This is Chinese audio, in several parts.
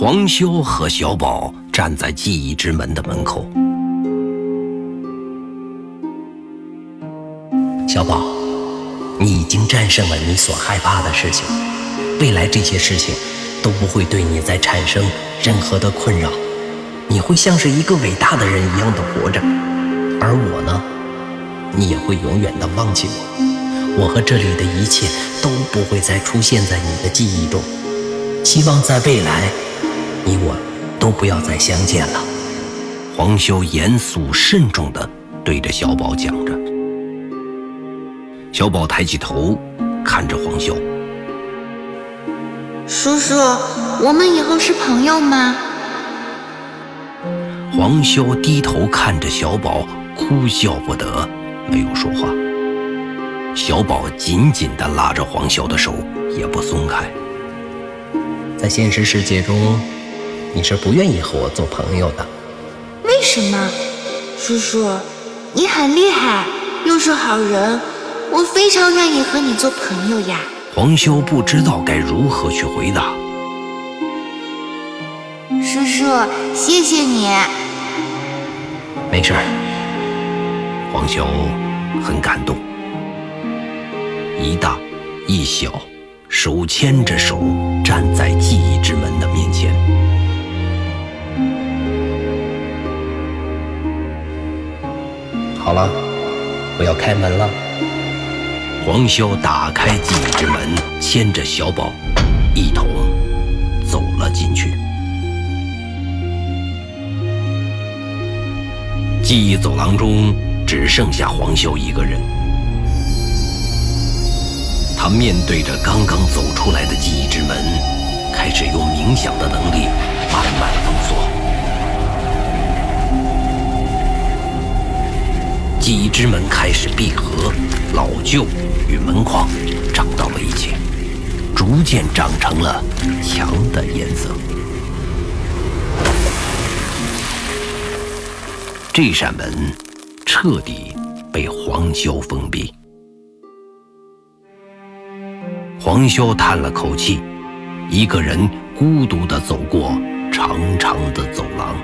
黄修和小宝站在记忆之门的门口。小宝，你已经战胜了你所害怕的事情，未来这些事情都不会对你再产生任何的困扰，你会像是一个伟大的人一样的活着，而我呢，你也会永远的忘记我，我和这里的一切都不会再出现在你的记忆中。希望在未来，你我都不要再相见了。黄修严肃慎重地对着小宝讲着。小宝抬起头，看着黄修。叔叔，我们以后是朋友吗？黄修低头看着小宝，哭笑不得，没有说话。小宝紧紧地拉着黄修的手，也不松开。在现实世界中，你是不愿意和我做朋友的。为什么？叔叔，你很厉害，又是好人，我非常愿意和你做朋友呀。黄修不知道该如何去回答。叔叔，谢谢你。没事儿。黄修很感动。一大一小。手牵着手站在好了，我要开门了。黄潇打开记忆之门，牵着小宝一同走了进去。记忆走廊中只剩下黄潇一个人。他面对着刚刚走出来的记忆之门，开始用冥想的能力慢慢封锁。记忆之门开始闭合，老旧与门框长到了一起，逐渐长成了墙的颜色。这扇门彻底被黄潇封闭。黄潇叹了口气，一个人孤独地走过长长的走廊，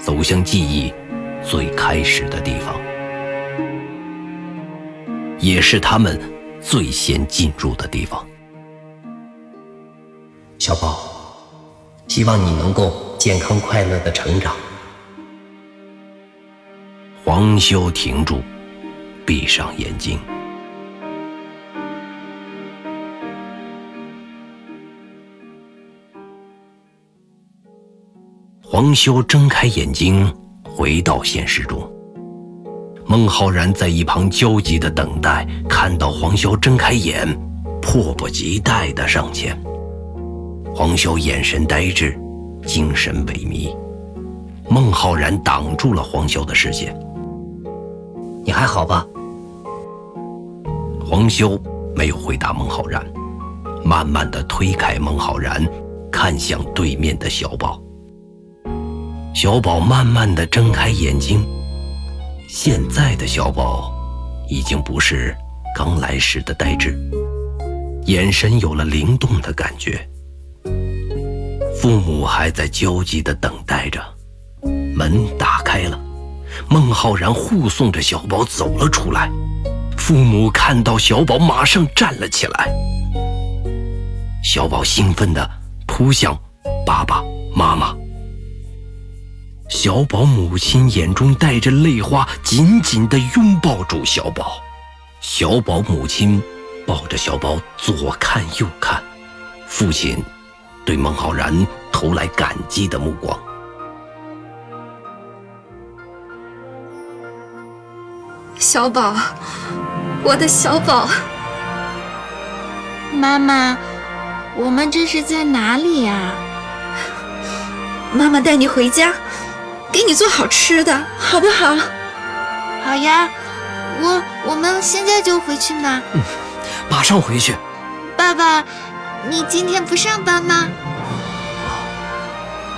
走向记忆最开始的地方，也是他们最先进入的地方。小宝，希望你能够健康快乐的成长。黄修停住，闭上眼睛。黄修睁开眼睛，回到现实中。孟浩然在一旁焦急地等待，看到黄潇睁开眼，迫不及待地上前。黄潇眼神呆滞，精神萎靡。孟浩然挡住了黄潇的视线。你还好吧？黄潇没有回答孟浩然，慢慢地推开孟浩然，看向对面的小宝。小宝慢慢的睁开眼睛，现在的小宝已经不是刚来时的呆滞，眼神有了灵动的感觉。父母还在焦急的等待着，门打开了，孟浩然护送着小宝走了出来。父母看到小宝，马上站了起来。小宝兴奋地扑向爸爸妈妈。小宝母亲眼中带着泪花，紧紧地拥抱住小宝。小宝母亲抱着小宝左看右看，父亲对孟浩然投来感激的目光。小宝，我的小宝，妈妈，我们这是在哪里呀？妈妈带你回家。给你做好吃的，好不好？好呀，我我们现在就回去吗？嗯，马上回去。爸爸，你今天不上班吗？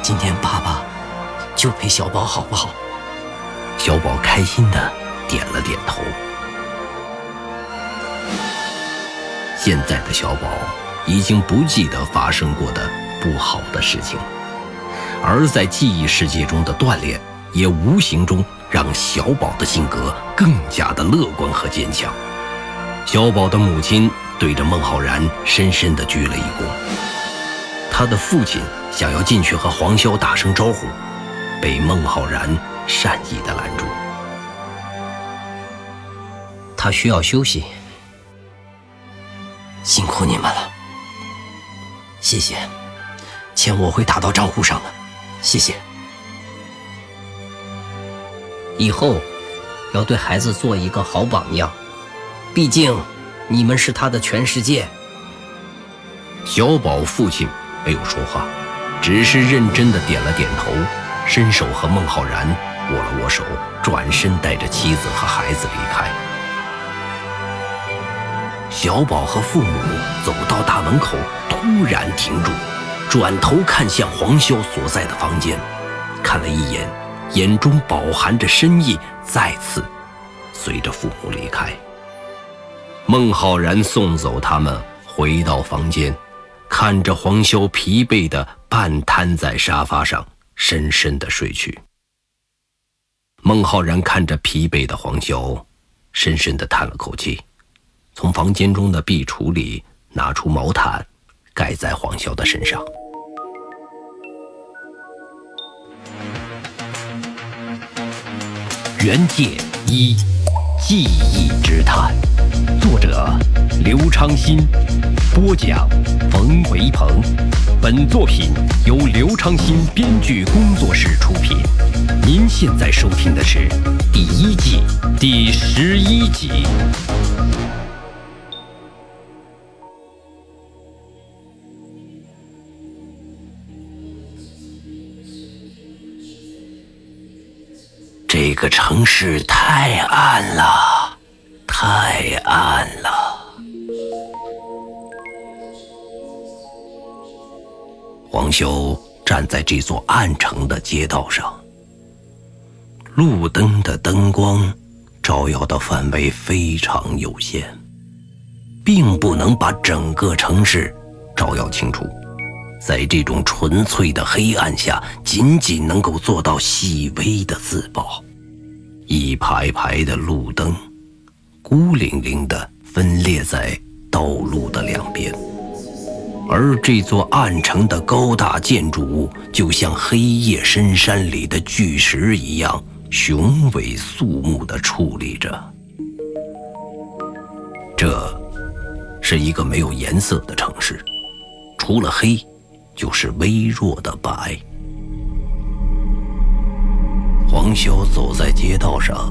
今天爸爸就陪小宝，好不好？小宝开心的点了点头。现在的小宝已经不记得发生过的不好的事情。而在记忆世界中的锻炼，也无形中让小宝的性格更加的乐观和坚强。小宝的母亲对着孟浩然深深的鞠了一躬。他的父亲想要进去和黄潇打声招呼，被孟浩然善意的拦住。他需要休息，辛苦你们了，谢谢，钱我会打到账户上的，谢谢。以后要对孩子做一个好榜样，毕竟你们是他的全世界。小宝父亲没有说话，只是认真的点了点头，伸手和孟浩然握了握手，转身带着妻子和孩子离开。小宝和父母走到大门口，突然停住，转头看向黄潇所在的房间，看了一眼，眼中饱含着深意，再次随着父母离开。孟浩然送走他们，回到房间，看着黄潇疲惫的半瘫在沙发上，深深的睡去。孟浩然看着疲惫的黄潇，深深的叹了口气。从房间中的壁橱里拿出毛毯，盖在黄潇的身上。原界一记忆之谈，作者刘昌新，播讲冯维鹏。本作品由刘昌新编剧工作室出品。您现在收听的是第一季第十一集。个城市太暗了，太暗了。黄修站在这座暗城的街道上，路灯的灯光照耀的范围非常有限，并不能把整个城市照耀清楚。在这种纯粹的黑暗下，仅仅能够做到细微的自保。一排排的路灯，孤零零地分列在道路的两边，而这座暗城的高大建筑物，就像黑夜深山里的巨石一样，雄伟肃穆地矗立着。这，是一个没有颜色的城市，除了黑。就是微弱的白。黄潇走在街道上，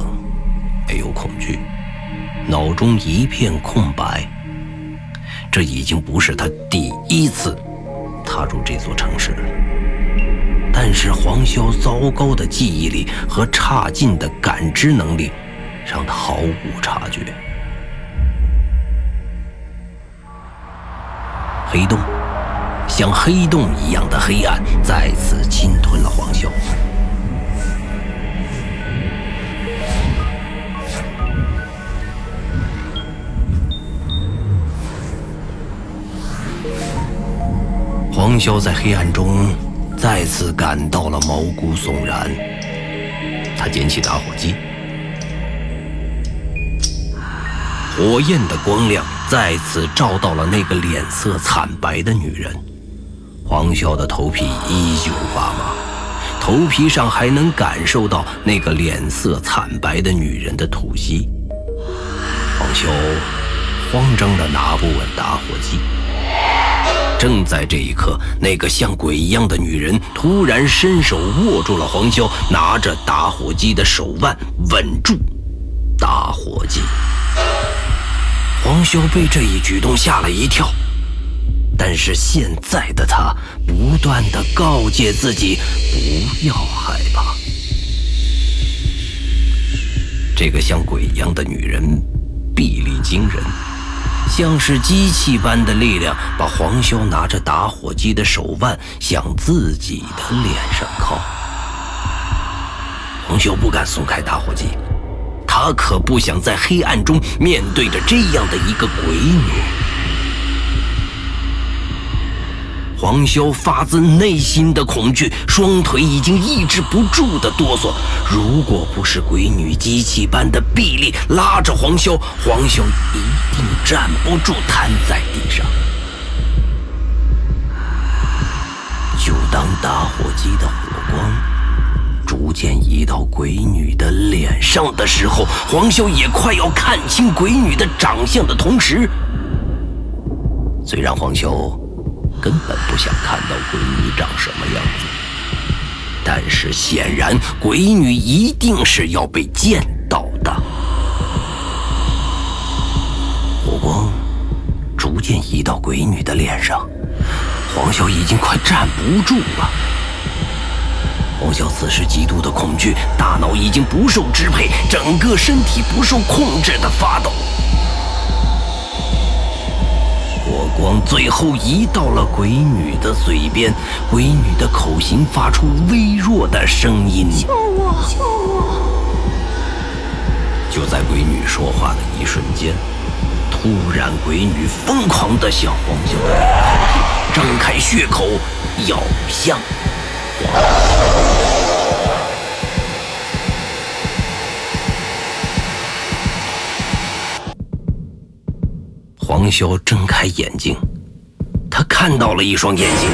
没有恐惧，脑中一片空白。这已经不是他第一次踏入这座城市了。但是黄潇糟糕的记忆力和差劲的感知能力，让他毫无察觉。黑洞。像黑洞一样的黑暗再次侵吞了黄潇。黄潇在黑暗中再次感到了毛骨悚然。他捡起打火机，火焰的光亮再次照到了那个脸色惨白的女人。黄潇的头皮依旧发麻，头皮上还能感受到那个脸色惨白的女人的吐息。黄潇慌张地拿不稳打火机。正在这一刻，那个像鬼一样的女人突然伸手握住了黄潇拿着打火机的手腕，稳住打火机。黄潇被这一举动吓了一跳。但是现在的他不断的告诫自己不要害怕。这个像鬼一样的女人臂力惊人，像是机器般的力量把黄修拿着打火机的手腕向自己的脸上靠。黄修不敢松开打火机，他可不想在黑暗中面对着这样的一个鬼女。黄潇发自内心的恐惧，双腿已经抑制不住的哆嗦。如果不是鬼女机器般的臂力拉着黄潇，黄潇一定站不住，瘫在地上。就当打火机的火光逐渐移到鬼女的脸上的时候，黄潇也快要看清鬼女的长相的同时，虽然黄潇。根本不想看到鬼女长什么样子，但是显然鬼女一定是要被见到的。火光逐渐移到鬼女的脸上，黄潇已经快站不住了。黄潇此时极度的恐惧，大脑已经不受支配，整个身体不受控制的发抖。光最后移到了鬼女的嘴边，鬼女的口型发出微弱的声音：“救我！救我！”就在鬼女说话的一瞬间，突然鬼女疯狂地向黄潇的脸靠近，张开血口咬向黄潇。黄潇睁开眼睛，他看到了一双眼睛。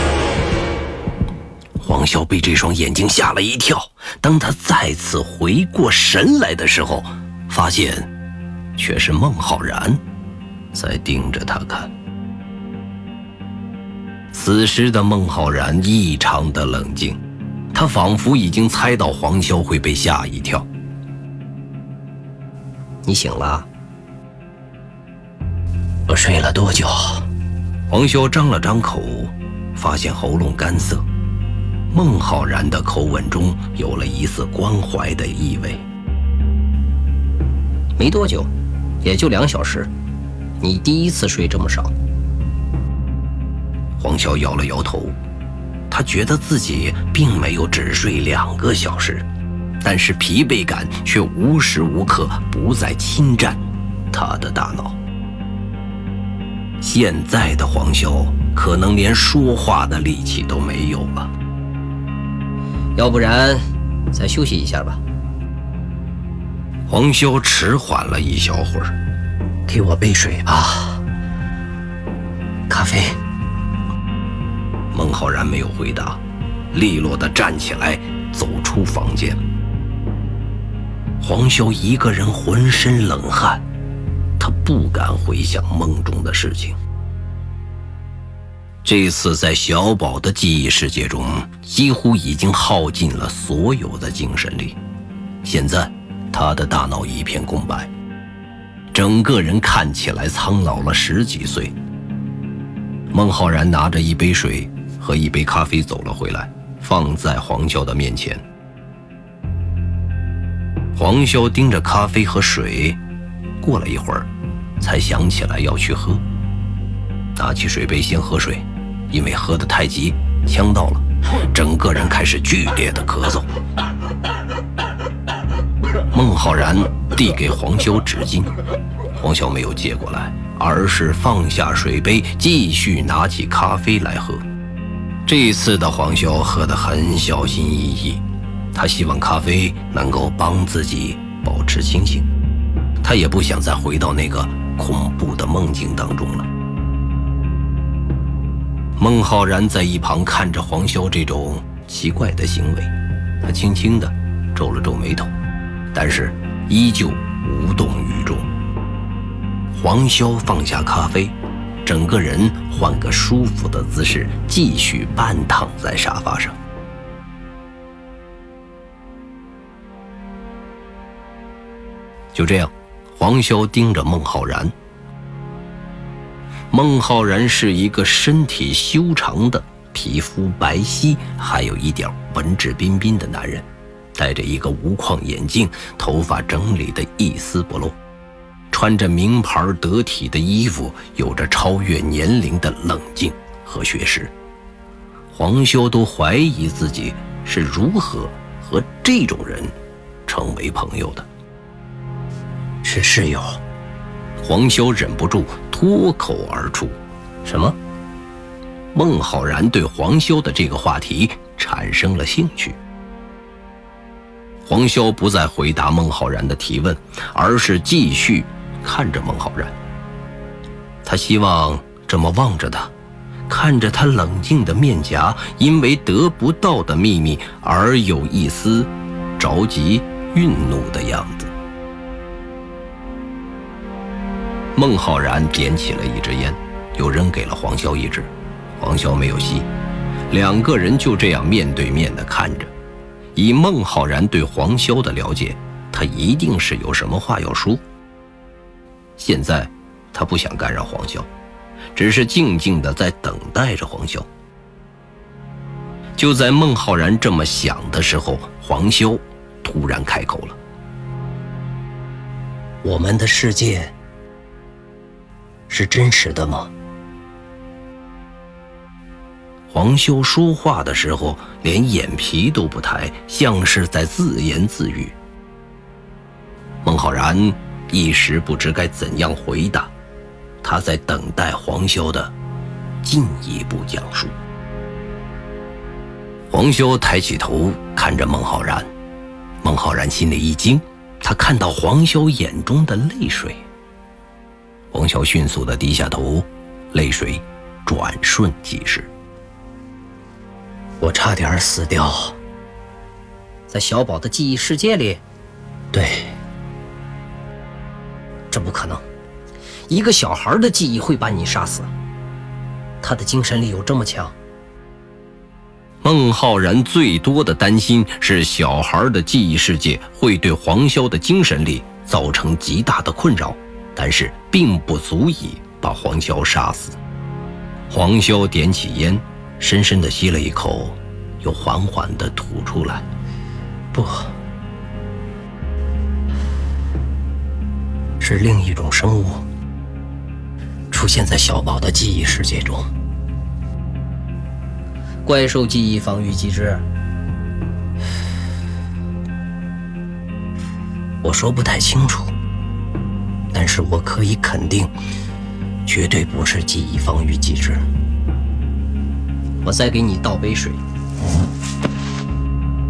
黄潇被这双眼睛吓了一跳。当他再次回过神来的时候，发现却是孟浩然在盯着他看。此时的孟浩然异常的冷静，他仿佛已经猜到黄潇会被吓一跳。你醒了。我睡了多久？黄潇张了张口，发现喉咙干涩。孟浩然的口吻中有了一丝关怀的意味。没多久，也就两小时。你第一次睡这么少？黄潇摇了摇头，他觉得自己并没有只睡两个小时，但是疲惫感却无时无刻不在侵占他的大脑。现在的黄潇可能连说话的力气都没有了，要不然再休息一下吧。黄潇迟缓了一小会儿，给我杯水吧，咖啡。孟浩然没有回答，利落的站起来走出房间。黄潇一个人浑身冷汗。他不敢回想梦中的事情。这次在小宝的记忆世界中，几乎已经耗尽了所有的精神力。现在，他的大脑一片空白，整个人看起来苍老了十几岁。孟浩然拿着一杯水和一杯咖啡走了回来，放在黄潇的面前。黄潇盯着咖啡和水。过了一会儿，才想起来要去喝，拿起水杯先喝水，因为喝得太急，呛到了，整个人开始剧烈的咳嗽。孟浩然递给黄潇纸巾，黄潇没有接过来，而是放下水杯，继续拿起咖啡来喝。这次的黄潇喝得很小心翼翼，他希望咖啡能够帮自己保持清醒。他也不想再回到那个恐怖的梦境当中了。孟浩然在一旁看着黄潇这种奇怪的行为，他轻轻地皱了皱眉头，但是依旧无动于衷。黄潇放下咖啡，整个人换个舒服的姿势，继续半躺在沙发上。就这样。黄潇盯着孟浩然。孟浩然是一个身体修长的、皮肤白皙，还有一点文质彬彬的男人，戴着一个无框眼镜，头发整理的一丝不漏，穿着名牌得体的衣服，有着超越年龄的冷静和学识。黄潇都怀疑自己是如何和这种人成为朋友的。是室友，黄潇忍不住脱口而出：“什么？孟浩然对黄潇的这个话题产生了兴趣。黄潇不再回答孟浩然的提问，而是继续看着孟浩然。他希望这么望着他，看着他冷静的面颊，因为得不到的秘密而有一丝着急、愠怒的样子。孟浩然点起了一支烟，又扔给了黄潇一支。黄潇没有吸，两个人就这样面对面的看着。以孟浩然对黄潇的了解，他一定是有什么话要说。现在，他不想干扰黄潇，只是静静的在等待着黄潇。就在孟浩然这么想的时候，黄潇突然开口了：“我们的世界是真实的吗？”黄修说话的时候，连眼皮都不抬，像是在自言自语。孟浩然一时不知该怎样回答，他在等待黄修的进一步讲述。黄修抬起头看着孟浩然，孟浩然心里一惊，他看到黄修眼中的泪水。黄潇迅速的低下头，泪水转瞬即逝。我差点死掉，在小宝的记忆世界里。对，这不可能，一个小孩的记忆会把你杀死。他的精神力有这么强？孟浩然最多的担心是小孩的记忆世界会对黄潇的精神力造成极大的困扰，但是并不足以把黄潇杀死。黄潇点起烟。深深的吸了一口，又缓缓的吐出来。不，是另一种生物出现在小宝的记忆世界中。怪兽记忆防御机制，我说不太清楚，但是我可以肯定，绝对不是记忆防御机制。我再给你倒杯水。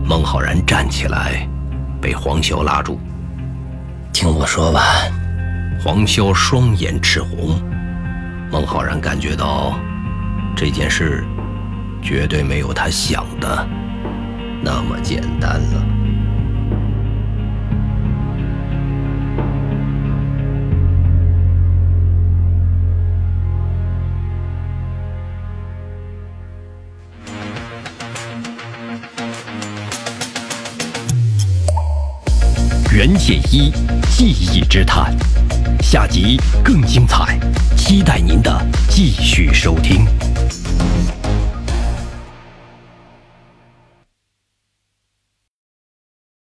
孟浩然站起来，被黄潇拉住。听我说完。黄潇双眼赤红。孟浩然感觉到，这件事绝对没有他想的那么简单了。袁解一记忆之谈，下集更精彩，期待您的继续收听。